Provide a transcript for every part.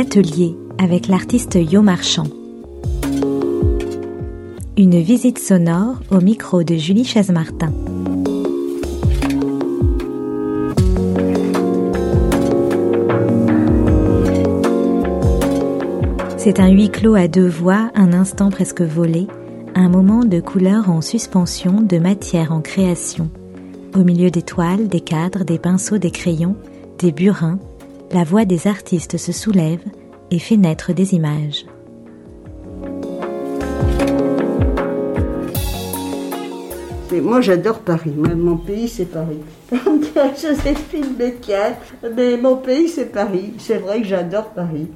l'atelier avec l'artiste Yo Marchand. Une visite sonore au micro de Julie Chaise-Martin. C'est un huis clos à deux voix, un instant presque volé, un moment de couleur en suspension, de matière en création. Au milieu des toiles, des cadres, des pinceaux, des crayons, des burins, la voix des artistes se soulève et fait naître des images. moi j'adore Paris, mon pays c'est Paris. Joséphine Becker, mais mon pays c'est Paris. C'est vrai que j'adore Paris.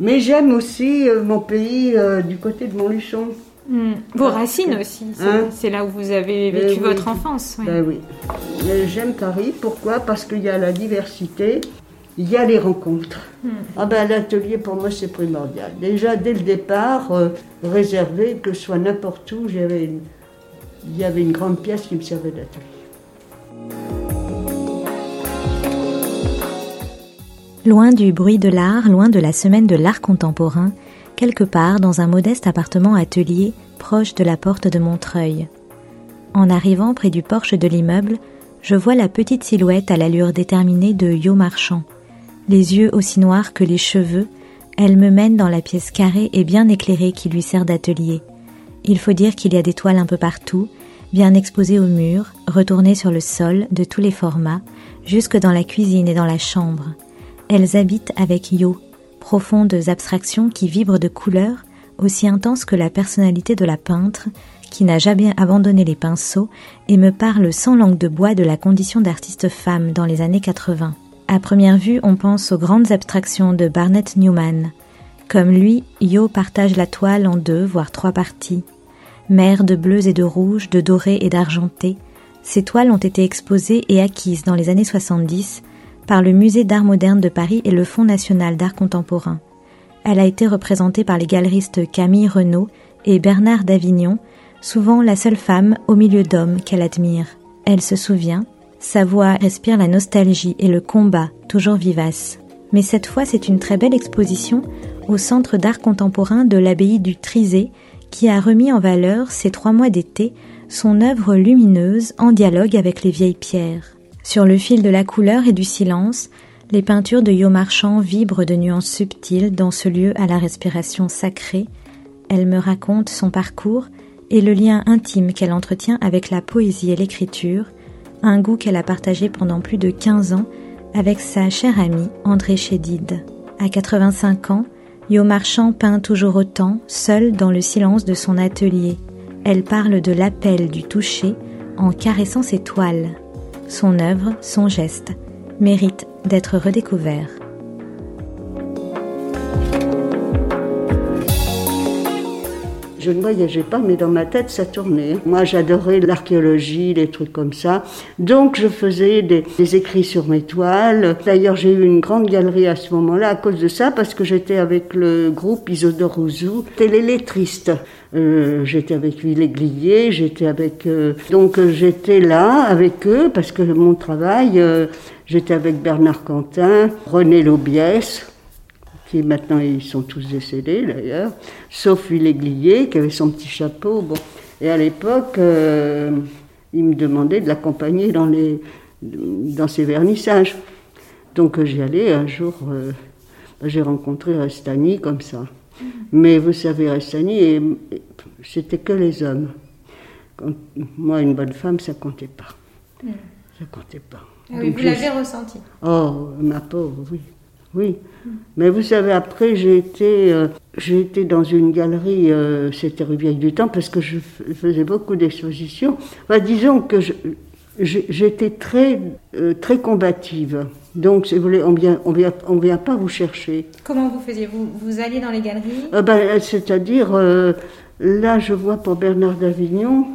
Mais j'aime aussi euh, mon pays euh, du côté de Montluchon. Hmm. Vos racines aussi, hein c'est là où vous avez vécu eh votre enfance. Ben oui. J'aime Paris, pourquoi? Parce qu'il y a la diversité, il y a les rencontres. Ah ben, L'atelier pour moi c'est primordial. Déjà dès le départ, euh, réservé, que ce soit n'importe où, il y avait une grande pièce qui me servait d'atelier. Loin du bruit de l'art, loin de la semaine de l'art contemporain, quelque part dans un modeste appartement atelier proche de la porte de Montreuil. En arrivant près du porche de l'immeuble, je vois la petite silhouette à l'allure déterminée de Yo Marchand. Les yeux aussi noirs que les cheveux, elle me mène dans la pièce carrée et bien éclairée qui lui sert d'atelier. Il faut dire qu'il y a des toiles un peu partout, bien exposées au mur, retournées sur le sol, de tous les formats, jusque dans la cuisine et dans la chambre. Elles habitent avec Yo, profondes abstractions qui vibrent de couleurs aussi intenses que la personnalité de la peintre, qui n'a jamais abandonné les pinceaux et me parle sans langue de bois de la condition d'artiste femme dans les années 80. À première vue, on pense aux grandes abstractions de Barnett Newman. Comme lui, Yo partage la toile en deux, voire trois parties. Mère de bleus et de rouges, de dorés et d'argentés, ces toiles ont été exposées et acquises dans les années 70 par le Musée d'art moderne de Paris et le Fonds national d'art contemporain. Elle a été représentée par les galeristes Camille Renaud et Bernard d'Avignon, souvent la seule femme au milieu d'hommes qu'elle admire. Elle se souvient, sa voix respire la nostalgie et le combat, toujours vivace. Mais cette fois, c'est une très belle exposition au Centre d'art contemporain de l'abbaye du Trisé qui a remis en valeur ces trois mois d'été son œuvre lumineuse en dialogue avec les vieilles pierres. Sur le fil de la couleur et du silence, les peintures de Yo Marchand vibrent de nuances subtiles dans ce lieu à la respiration sacrée. Elle me raconte son parcours et le lien intime qu'elle entretient avec la poésie et l'écriture, un goût qu'elle a partagé pendant plus de 15 ans avec sa chère amie André Chédid. À 85 ans, Yo Marchand peint toujours autant, seule dans le silence de son atelier. Elle parle de l'appel du toucher en caressant ses toiles. Son œuvre, son geste, méritent d'être redécouverts. Je ne voyageais pas, mais dans ma tête, ça tournait. Moi, j'adorais l'archéologie, les trucs comme ça. Donc, je faisais des, écrits sur mes toiles. D'ailleurs, j'ai eu une grande galerie à ce moment-là à cause de ça, parce que j'étais avec le groupe Isodore Ouzou. Euh, j'étais avec Villeglier, j'étais avec... Euh, donc euh, j'étais là avec eux parce que mon travail, j'étais avec Bernard Quentin, René Laubiès, qui maintenant ils sont tous décédés d'ailleurs, sauf Villeglier qui avait son petit chapeau. Bon. Et à l'époque, il me demandait de l'accompagner dans, les, dans ses vernissages. Donc j'y allais un jour, j'ai rencontré Restani comme ça. Mais vous savez, Restani, c'était que les hommes. moi, une bonne femme, ça comptait pas. Hmm. Ça comptait pas. Ah oui, vous l'avez ressenti Oh, ma pauvre, oui. Oui. Mais vous savez, après, j'ai été, euh, j'ai été dans une galerie, euh, c'était rue Vieille du Temps, parce que je faisais beaucoup d'expositions. disons que j'étais très, euh, très combative. Donc, si vous voulez, on vient, on vient, on vient pas vous chercher. Comment vous faisiez? Vous, vous alliez dans les galeries? Ben, C'est-à-dire, là, je vois pour Bernard d'Avignon,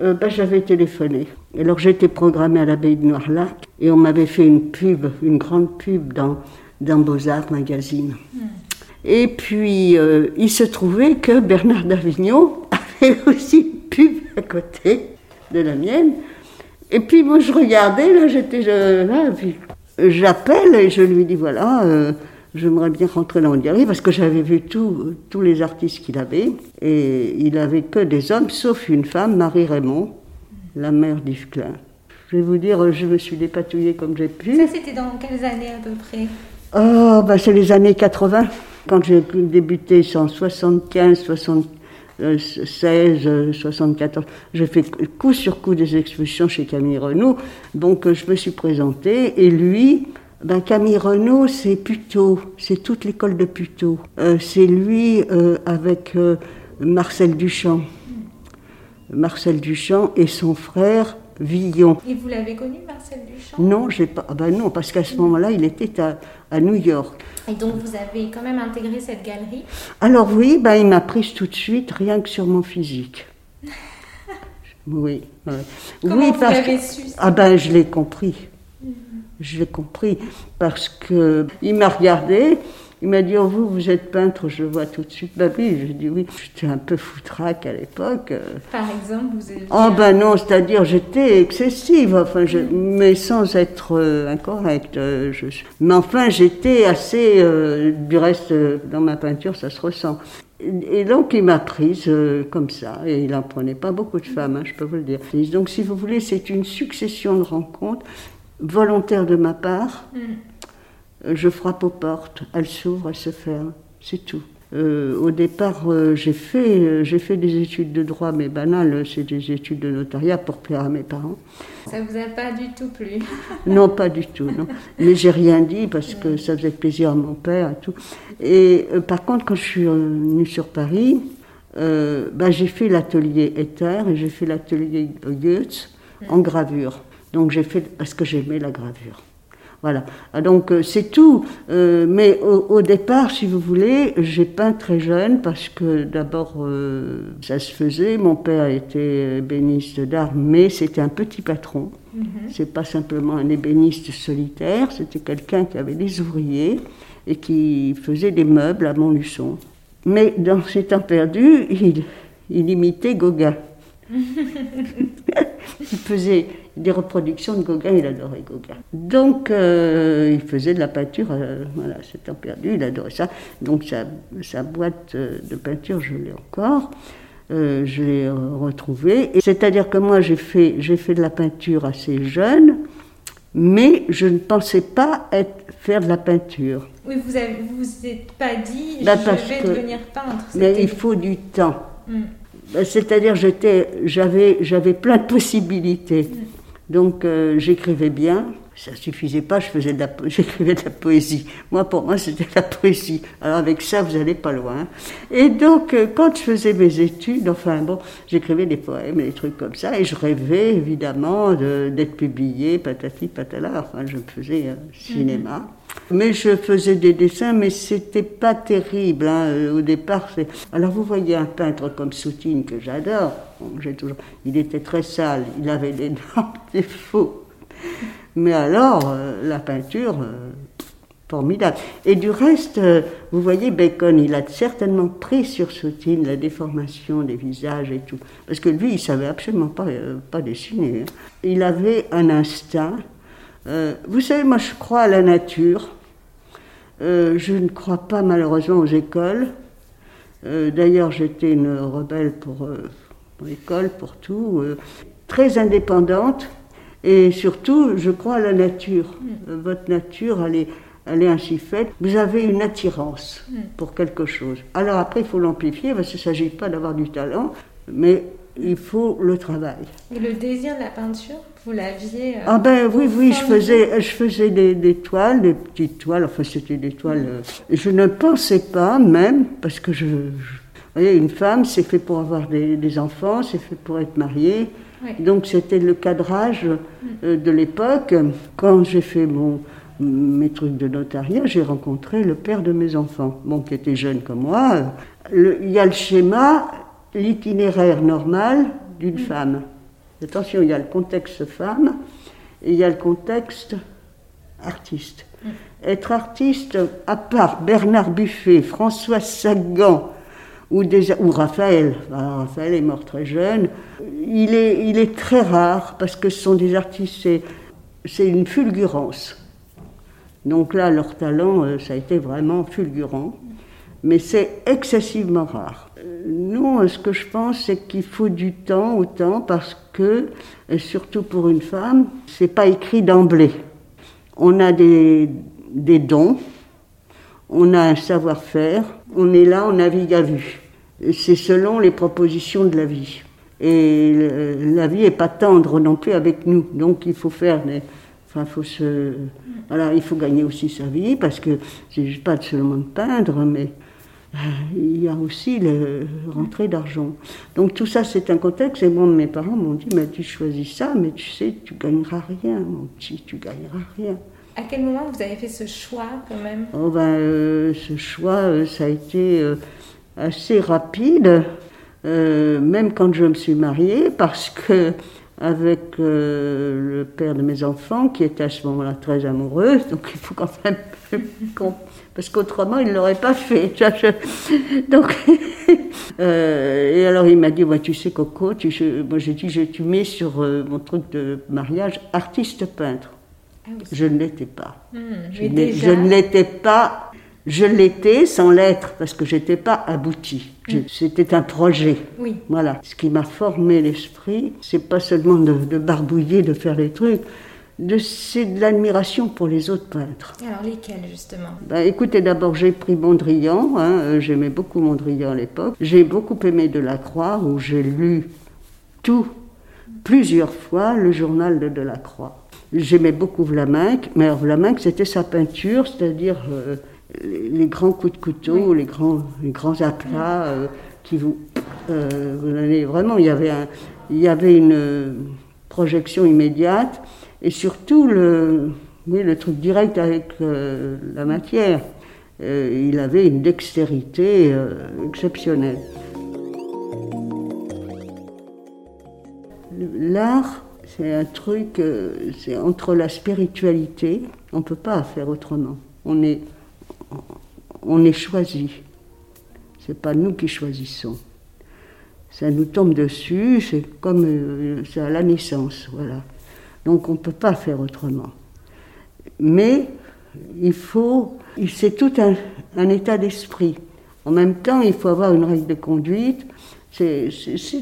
ben, j'avais téléphoné. Alors, j'étais programmée à l'abbaye de Noirlac et on m'avait fait une pub, une grande pub dans, dans Beaux-Arts Magazine. Hmm. Et puis, il se trouvait que Bernard d'Avignon avait aussi une pub à côté de la mienne. Et puis, moi, je regardais, là, j'étais là, puis j'appelle et je lui dis voilà, euh, j'aimerais bien rentrer dans le galerie parce que j'avais vu tous les artistes qu'il avait. Et il avait que des hommes, sauf une femme, Marie Raymond, la mère d'Yves Klein. Je vais vous dire, je me suis dépatouillée comme j'ai pu. Ça, c'était dans quelles années à peu près? Oh, ben c'est les années 80. Quand j'ai débuté, c'est en 75, 76, 74. J'ai fait coup sur coup des expositions chez Camille Renault. Donc, euh, je me suis présentée. Et lui, ben, Camille Renault, c'est Puteaux. C'est toute l'école de Puteaux. Euh, c'est lui euh, avec Marcel Duchamp. Marcel Duchamp et son frère Villon. Et vous l'avez connu, Marcel Duchamp? Non, j'ai pas. Ah ben non, parce qu'à ce moment-là, il était à, à, New York. Et donc vous avez quand même intégré cette galerie? Alors oui, ben, il m'a prise tout de suite, rien que sur mon physique. oui. Comment oui, vous l'avez su Ah ben je l'ai compris. Mhm. Je l'ai compris parce que il m'a regardé. Il m'a dit, oh, vous, vous êtes peintre, je vois tout de suite. Bah oui, j'ai dit oui. J'étais un peu foutraque à l'époque. Par exemple, vous avez... Oh ben non, c'est-à-dire j'étais excessive, enfin, je... mais sans être euh, incorrecte. Euh, je... Mais enfin, j'étais assez... Euh, du reste, dans ma peinture, ça se ressent. Et donc, il m'a prise comme ça, et il n'en prenait pas beaucoup de femmes, hein, je peux vous le dire. donc, si vous voulez, c'est une succession de rencontres volontaires de ma part. Mm. Euh, je frappe aux portes, elles s'ouvrent, elles se ferment, c'est tout. Euh, au départ, euh, j'ai fait, j'ai fait des études de droit, mais banales, c'est des études de notariat pour plaire à mes parents. Ça vous a pas du tout plu Non, pas du tout, non. Mais j'ai rien dit parce que ça faisait plaisir à mon père et tout. Et par contre, quand je suis venue sur Paris, ben, j'ai fait l'atelier Ether et j'ai fait l'atelier Goethe en gravure. Donc j'ai fait parce que j'aimais la gravure. Voilà. Donc euh, c'est tout. Euh, mais au, départ, si vous voulez, j'ai peint très jeune parce que d'abord euh, ça se faisait. Mon père était ébéniste d'art, mais c'était un petit patron. Mhm. n'est C'est pas simplement un ébéniste solitaire. C'était quelqu'un qui avait des ouvriers et qui faisait des meubles à Montluçon. Mais dans ses temps perdus, il, il imitait Gauguin. il faisait des reproductions de Gauguin, il adorait Gauguin. Donc, euh, il faisait de la peinture, euh, voilà, c'est temps perdu, il adorait ça. Donc, sa, sa boîte euh, de peinture, je l'ai encore. je l'ai retrouvée. C'est-à-dire que moi, j'ai fait, j'ai fait de la peinture assez jeune, mais je ne pensais pas être, faire de la peinture. Oui, vous ne vous, êtes pas dit, bah, je vais devenir peintre. Mais il faut du temps. Hmm. Bah, c'est-à-dire, j'étais, j'avais, j'avais plein de possibilités. Donc euh, j'écrivais bien, ça suffisait pas, je faisais de la, j'écrivais de la poésie. Moi, pour moi, c'était de la poésie. Alors avec ça, vous allez pas loin. Et donc, euh, quand je faisais mes études, enfin bon, j'écrivais des poèmes, des trucs comme ça, et je rêvais évidemment d'être publié, patati patala. Enfin, je faisais euh, cinéma. Mais je faisais des dessins, mais c'était pas terrible. Hein. Au départ, alors vous voyez un peintre comme Soutine que j'adore. toujours... Il était très sale, il avait d'énormes défauts. Mais alors, euh, la peinture, euh, formidable. Et du reste, euh, vous voyez, Bacon, il a certainement pris sur Soutine la déformation des visages et tout. Parce que lui, il savait absolument pas, pas dessiner. Hein. Il avait un instinct. Vous savez, moi, je crois à la nature. je ne crois pas malheureusement aux écoles. D'ailleurs, j'étais une rebelle pour, pour l'école, pour tout. très indépendante et surtout, je crois à la nature. Mm. Votre nature, elle est, elle est ainsi faite. Vous avez une attirance mm. pour quelque chose. Alors après, il faut l'amplifier parce qu'il ne s'agit pas d'avoir du talent, mais il faut le travail. Et le désir de la peinture, vous l'aviez euh, Ah ben oui, oui, je faisais, je faisais des, toiles, des petites toiles, enfin c'était des toiles... Euh, je ne pensais pas même, parce que je... vous voyez, une femme, c'est fait pour avoir des, des enfants, c'est fait pour être mariée. Donc c'était le cadrage euh, de l'époque. Quand j'ai fait mon, mes trucs de notariat, j'ai rencontré le père de mes enfants, bon, qui était jeune comme moi. il y a le schéma, l'itinéraire normal d'une mm. femme. Attention, il y a le contexte femme et il y a le contexte artiste. Mm. Être artiste, à part Bernard Buffet, François Sagan, ou, ou Raphaël. Raphaël est mort très jeune. Il est, il est très rare parce que ce sont des artistes, c'est une fulgurance. Donc là, leur talent, euh, ça a été vraiment fulgurant. Mais c'est excessivement rare. Nous, ce que je pense, c'est qu'il faut du temps autant parce que, surtout pour une femme, c'est pas écrit d'emblée. On a des, des dons, on a un savoir-faire, on est là, on navigue à vue. C'est selon les propositions de la vie. Et la vie n'est pas tendre non plus avec nous. Donc il faut faire des. Enfin, faut se. Voilà, il faut gagner aussi sa vie parce que c'est pas seulement de peindre, mais il y a aussi le rentrée d'argent. Donc tout ça, c'est un contexte. Et moi, mes parents m'ont dit Mais tu choisis ça, mais tu sais, tu gagneras rien, mon petit, tu gagneras rien. À quel moment vous avez fait ce choix quand même? Oh ben, euh, Ce choix, euh, ça a été assez rapide. Euh, même quand je me suis mariée, parce que avec euh, le père de mes enfants, qui était à ce moment-là très amoureuse, donc il faut quand même parce qu'autrement il ne l'aurait pas fait. Donc, euh, et alors il m'a dit, tu sais Coco, tu, moi j'ai dit, je, tu mets sur mon truc de mariage artiste peintre. Ah je ne l'étais pas. Hmm, je, je ne l'étais pas je l'étais sans l'être parce que j'étais pas abouti. Mm. C'était un projet. Oui. Voilà. Ce qui m'a formé l'esprit, c'est pas seulement de, barbouiller, de faire les trucs. C'est de l'admiration pour les autres peintres. Alors lesquels justement? Ben, Écoutez, d'abord j'ai pris Mondrian, hein, euh, j'aimais beaucoup Mondrian à l'époque. J'ai beaucoup aimé Delacroix, où j'ai lu tout, plusieurs fois, le journal de Delacroix. J'aimais beaucoup Vlaminck, mais Vlaminck c'était sa peinture, c'est-à-dire euh, les, grands coups de couteau, les, grands, les grands aplats euh, qui vous, euh, vous vraiment, il y avait, un, il y avait une euh, projection immédiate et surtout le, oui, le truc direct avec la matière. il avait une dextérité exceptionnelle. L'art, c'est un truc, c'est entre la spiritualité, on ne peut pas faire autrement. On est on est choisi. C'est pas nous qui choisissons. Ça nous tombe dessus, c'est comme euh, c'est à la naissance, voilà. Donc on ne peut pas faire autrement. Mais il faut, c'est tout un, état d'esprit. En même temps, il faut avoir une règle de conduite. C'est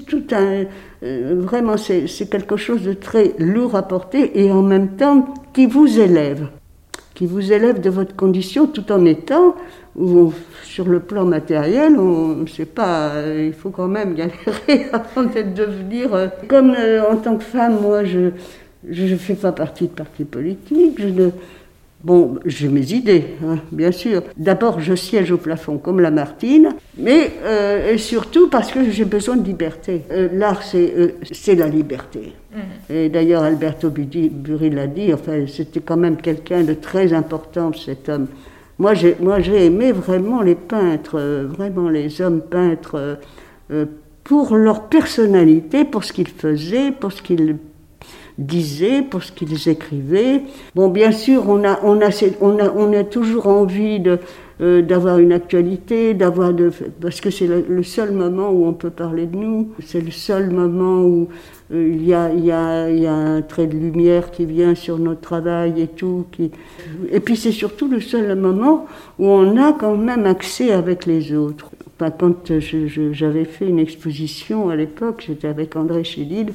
tout un, euh, vraiment, c'est quelque chose de très lourd à porter et en même temps qui vous élève qui vous élève de votre condition tout en étant où, sur le plan matériel, on ne sait pas, il faut quand même galérer avant de devenir. Euh, comme euh, en tant que femme, moi, je ne fais pas partie de parti politique, je ne, Bon, j'ai mes idées, hein, bien sûr. D'abord, je siège au plafond comme la Martine, mais euh, et surtout parce que j'ai besoin de liberté. Euh, l'art, c'est euh, c'est la liberté. Mm. Et d'ailleurs, Alberto Burri l'a dit, enfin, c'était quand même quelqu'un de très important, cet homme. Moi, j'ai moi, j'ai aimé vraiment les peintres, vraiment les hommes peintres, pour leur personnalité, pour ce qu'ils faisaient, pour ce qu'ils disaient, pour ce qu'ils écrivaient. Bon, bien sûr, on a, on a, on a, on a toujours envie de, euh, d'avoir une actualité, d'avoir de, parce que c'est le, seul moment où on peut parler de nous, c'est le seul moment où euh, il, y a, y a, y a un trait de lumière qui vient sur notre travail et tout. Et puis c'est surtout le seul moment où on a quand même accès avec les autres. Enfin, quand j'avais fait une exposition à l'époque, j'étais avec André Chédid,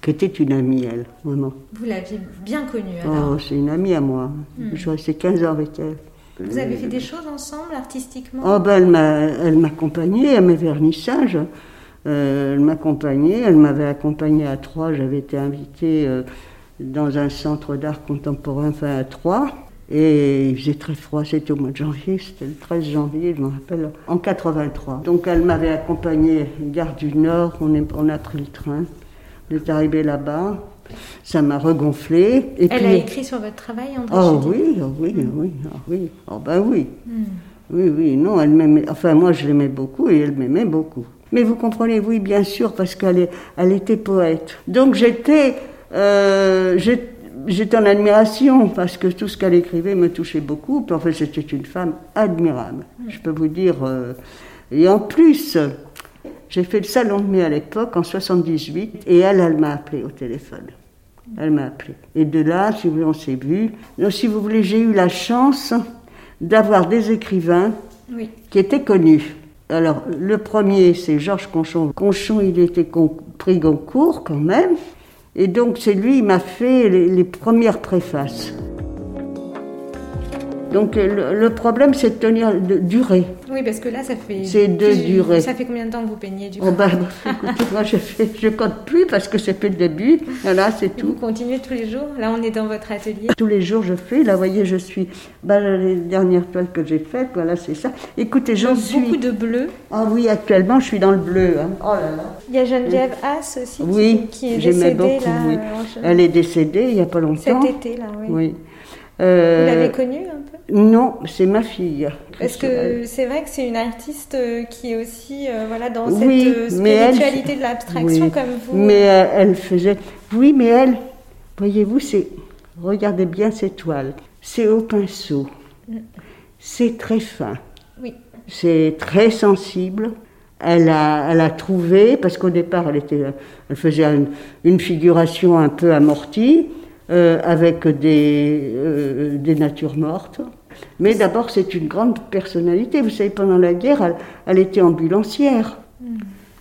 qui était une amie, elle, vraiment. Vous l'aviez bien connue alors Oh, c'est une amie à moi. Hmm. Je suis restée 15 ans avec elle. Vous avez fait des choses ensemble, artistiquement? Oh, ben, elle m'accompagnait à mes vernissages. Euh, elle m'accompagnait, elle m'avait accompagnée à Troyes. J'avais été invitée euh, dans un centre d'art contemporain, enfin à Troyes. Et il faisait très froid, c'était au mois de janvier, c'était le 13 janvier, je me rappelle, en 83. Donc elle m'avait accompagnée, gare du Nord, on, est, on a pris le train. On est arrivé là-bas, ça m'a regonflé. Et Elle a écrit sur votre travail, André Oh oui, oh oui, oh oui, oh oui, oh ben oui. Hmm. Oui, oui, non, elle m'aimait, enfin moi je l'aimais beaucoup et elle m'aimait beaucoup. Mais vous comprenez, oui, bien sûr, parce qu'elle elle était poète. Donc j'étais, euh, j'étais en admiration parce que tout ce qu'elle écrivait me touchait beaucoup. En fait, c'était une femme admirable, hmm. je peux vous dire. Euh, et en plus, j'ai fait le salon de mai à l'époque, en 78, et elle, elle m'a appelé au téléphone. Elle m'a appelé. Et de là, si vous voulez, on s'est vu. Donc, si vous voulez, j'ai eu la chance d'avoir des écrivains qui étaient connus. Alors, le premier, c'est Georges Conchon. Conchon, il était pris Goncourt quand même. Et donc, c'est lui, qui m'a fait les premières préfaces. Donc le, problème, c'est de tenir, de durer. Oui, parce que là, ça fait. C'est de durer. Ça fait combien de temps que vous peignez du oh, coup oh ben, écoutez, moi, je fais, je compte plus parce que c'est plus le début. Voilà, c'est tout. Vous continuez tous les jours? Là, on est dans votre atelier. Tous les jours, je fais. Là, vous voyez, je suis. Ben, les dernières toiles que j'ai faites, voilà, c'est ça. Écoutez, j'en suis. Beaucoup de bleu. Ah oui, actuellement, je suis dans le bleu. Hein. Oh là là. Il y a Geneviève Haas aussi. Oui, qui, est décédée beaucoup, là. Oui. Elle est décédée il n'y a pas longtemps. Cet été là, oui. Oui. Euh, vous l'avez connue un peu Non, c'est ma fille. Parce que c'est vrai que c'est une artiste euh, qui est aussi euh, voilà, dans cette spiritualité de l'abstraction comme vous. Mais elle faisait. Oui, mais elle, voyez-vous, c'est. Regardez bien ces toiles. C'est au pinceau. Mm. C'est très fin. Oui. C'est très sensible. Elle a, elle a trouvé, parce qu'au départ, elle, était, elle faisait une figuration un peu amortie. Euh, avec des, euh, des natures mortes. Mais d'abord, c'est une grande personnalité. Vous savez, pendant la guerre, elle, était ambulancière. Hmm.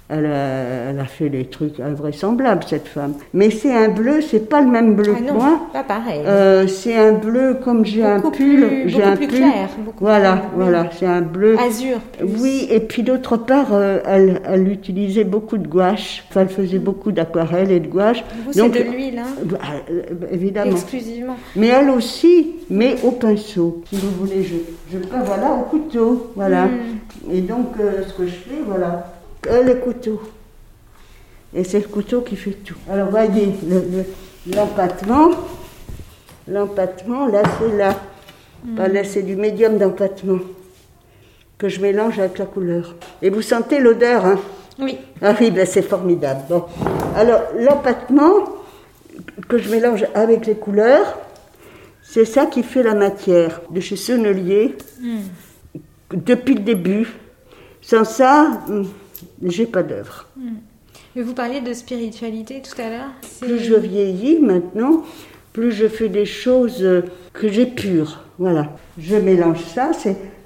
Elle a, fait des trucs invraisemblables, cette femme. Mais c'est un bleu, c'est pas le même bleu ah que moi. Pas pareil. Euh, c'est un bleu comme j'ai un pull. J'ai un plus pull. Clair, voilà, voilà, c'est un bleu. Azur. Oui, et puis d'autre part, euh, elle, elle, utilisait beaucoup de gouache. Enfin, elle faisait beaucoup d'aquarelle et de gouache. Vous, c'est de l'huile, hein bah, euh, Évidemment. Exclusivement. Mais elle aussi, mais au pinceau. Si vous voulez, je, je voilà, au couteau. Voilà. Hmm. Et donc, ce que je fais, voilà le couteau. Et c'est le couteau qui fait tout. Alors voyez, l'empattement, l'empattement, là c'est là. Hmm. Là c'est du médium d'empattement que je mélange avec la couleur. Et vous sentez l'odeur, hein? Oui. Ah oui, ben c'est formidable. Bon. Alors l'empattement que je mélange avec les couleurs, c'est ça qui fait la matière de chez Sonnelier hmm. depuis le début. Sans ça, hmm, j'ai pas d'œuvre. Hmm. Mais vous parliez de spiritualité tout à l'heure. Plus je vieillis maintenant, plus je fais des choses que j'ai pures. Voilà. Je mélange ça,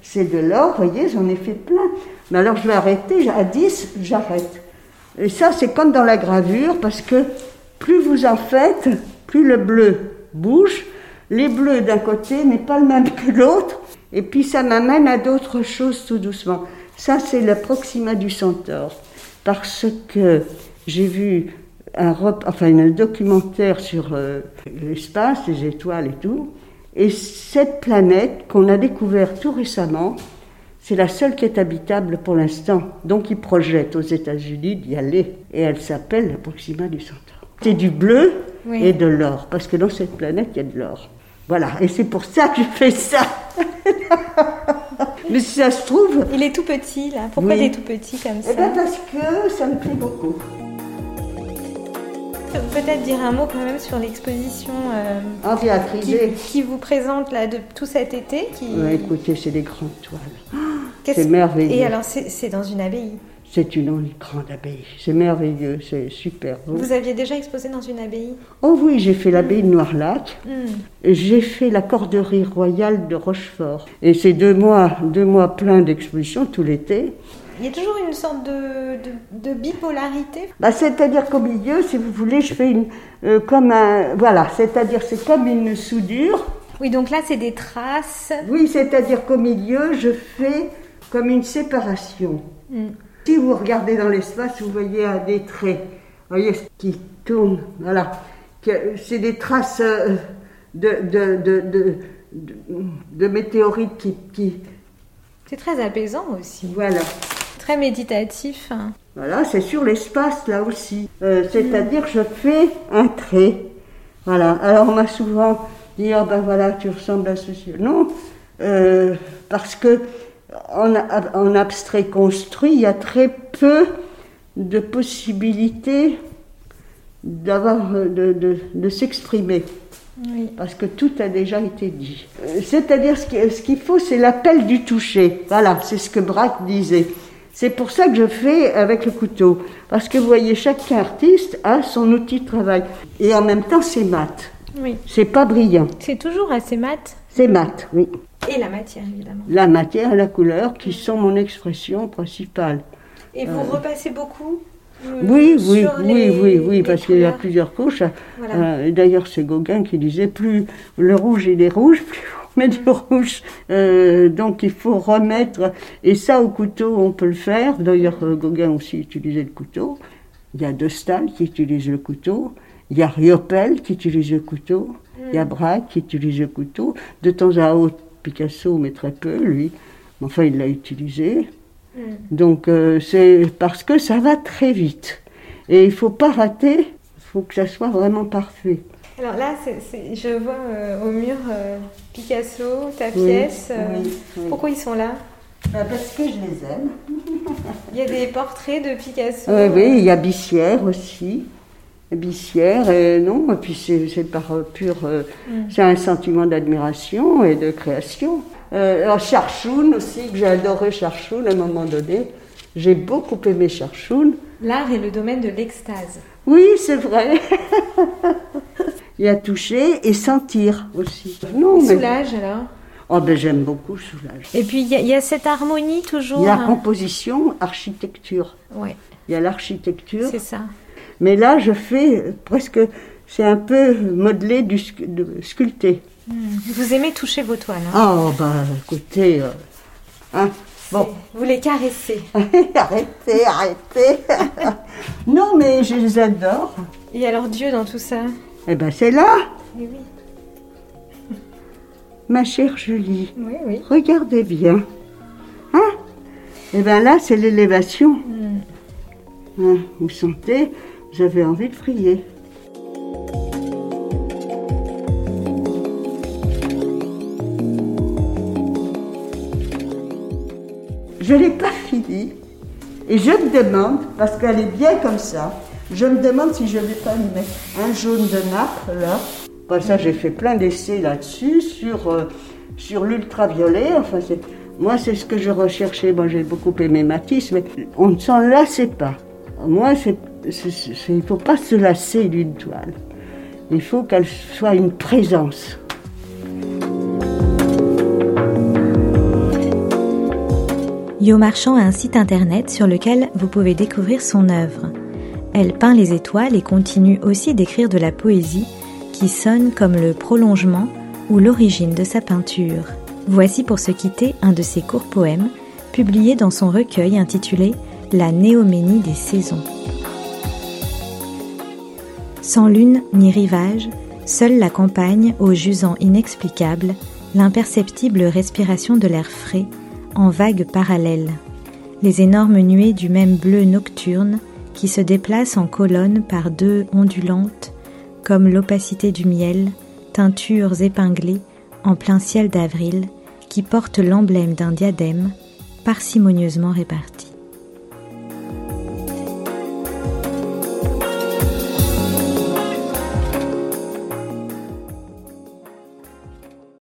c'est de l'or, vous voyez, j'en ai fait plein. Mais alors je vais arrêter, à 10, j'arrête. Et ça, c'est comme dans la gravure, parce que plus vous en faites, plus le bleu bouge. Les bleus d'un côté n'est pas le même que l'autre. Et puis ça m'amène à d'autres choses tout doucement. Ça, c'est le Proxima du Centaure. Parce que j'ai vu un, enfin, un documentaire sur euh, l'espace, les étoiles et tout. Et cette planète qu'on a découverte tout récemment, c'est la seule qui est habitable pour l'instant. Donc ils projettent aux États-Unis d'y aller. Et elle s'appelle le Proxima du Centaure. C'est du bleu et de l'or, parce que dans cette planète, il y a de l'or. Voilà, et c'est pour ça que je fais ça. Mais si ça se trouve. Il est tout petit là. Pourquoi il est tout petit comme eh ça ben Parce que ça me plaît beaucoup. Peut-être dire un mot quand même sur l'exposition euh, qui, qui, vous présente là de tout cet été. Qui... écoutez, c'est des grandes toiles. c'est merveilleux. Et alors, c'est dans une abbaye c'est une grande abbaye. C'est merveilleux, c'est super. Vous aviez déjà exposé dans une abbaye? Oh oui, j'ai fait l'abbaye de Noirlac. Hmm. J'ai fait la corderie royale de Rochefort. Et c'est deux mois, deux mois pleins d'expositions tout l'été. Il y a toujours une sorte de, de, bipolarité? Bah, c'est-à-dire qu'au milieu, si vous voulez, je fais une euh, comme un voilà, c'est-à-dire c'est comme une soudure. Oui, donc là c'est des traces. Oui, c'est-à-dire qu'au milieu, je fais comme une séparation. Hmm. Si vous regardez dans l'espace, vous voyez des traits, vous voyez, qui tournent, voilà. C'est des traces euh, de, de, de, météorites qui... qui... C'est très apaisant aussi. Voilà. Très méditatif. Voilà, c'est sur l'espace là aussi. Euh, c'est-à-dire, je fais un trait. Voilà. Alors, on m'a souvent dit, oh ben voilà, tu ressembles à ceci. Non, euh, parce que en, abstrait construit, il y a très peu de possibilités d'avoir de, s'exprimer. Parce que tout a déjà été dit. Euh, c'est-à-dire, ce qu'il faut, c'est l'appel du toucher. Voilà, c'est ce que Braque disait. C'est pour ça que je fais avec le couteau. Parce que vous voyez, chaque artiste a son outil de travail. Et en même temps, c'est mat. Oui. C'est pas brillant. C'est toujours assez mat. C'est mat, oui. Et la matière, évidemment. La matière et la couleur qui sont mon expression principale. Et vous euh. repassez beaucoup euh, oui, oui, oui, oui, oui, parce qu'il y a plusieurs couches. Euh, d'ailleurs, c'est Gauguin qui disait plus le rouge il est rouge, plus on met du rouge. donc il faut remettre, et ça au couteau on peut le faire. D'ailleurs, Gauguin aussi utilisait le couteau. Il y a De Stahl qui utilise le couteau. Il y a Riopel qui utilise le couteau. Il y a hmm. Braque qui utilise le couteau. De temps à autre, Picasso, mais très peu, lui. Enfin, il l'a utilisé. Hmm. Donc, euh, c'est parce que ça va très vite. Et il ne faut pas rater, il faut que ça soit vraiment parfait. Alors là, je vois euh, au mur euh, Picasso, ta pièce. pourquoi ils sont là bah, Parce que je les aime. il y a des portraits de Picasso. oui, il y a Bissière aussi. Bissière, et non, et puis c'est par pur. Mm. C'est un sentiment d'admiration et de création. Euh, Charchoun aussi, que j'ai adoré Charchoun à un moment donné. J'ai beaucoup aimé Charchoun. L'art est le domaine de l'extase. Oui, c'est vrai. Il y a toucher et sentir aussi. Non, Soulage alors? Oh ben j'aime beaucoup Soulage. Et puis il y, a cette harmonie toujours. Il y a hein? composition, architecture. Ouais. Il y a l'architecture. C'est ça. Mais là, je fais presque, c'est un peu modelé, du, sculpté. Hmm. Vous aimez toucher vos toiles hein? Oh, bah écoutez, euh, hein, bon. Vous les caressez Arrêtez, arrêtez Non, mais je les adore. Et alors Dieu dans tout ça? Eh ben c'est là Oui, oui. Ma chère Julie, oui, oui. regardez bien. Hein? Eh ben là, c'est l'élévation. Hmm. Hein, vous sentez? J'avais envie de prier. Je ne l'ai pas fini. Et je me demande, parce qu'elle est bien comme ça, je me demande si je ne vais pas lui mettre un jaune de nappe là. Pour ça, j'ai fait plein d'essais là-dessus, sur, euh, sur l'ultraviolet. Enfin, moi, c'est ce que je recherchais. Moi, j'ai beaucoup aimé Matisse, mais on ne s'en lassait pas. Moi, c'est il ne faut pas se lasser d'une toile. Il faut qu'elle soit une présence. Yo Marchand a un site internet sur lequel vous pouvez découvrir son œuvre. Elle peint les étoiles et continue aussi d'écrire de la poésie qui sonne comme le prolongement ou l'origine de sa peinture. Voici pour se quitter un de ses courts poèmes, publié dans son recueil intitulé La néoménie des saisons. Sans lune ni rivage, seule la campagne aux jusant inexplicables, l'imperceptible respiration de l'air frais, en vagues parallèles, les énormes nuées du même bleu nocturne qui se déplacent en colonnes par deux ondulantes, comme l'opacité du miel, teintures épinglées en plein ciel d'avril, qui portent l'emblème d'un diadème parcimonieusement réparti.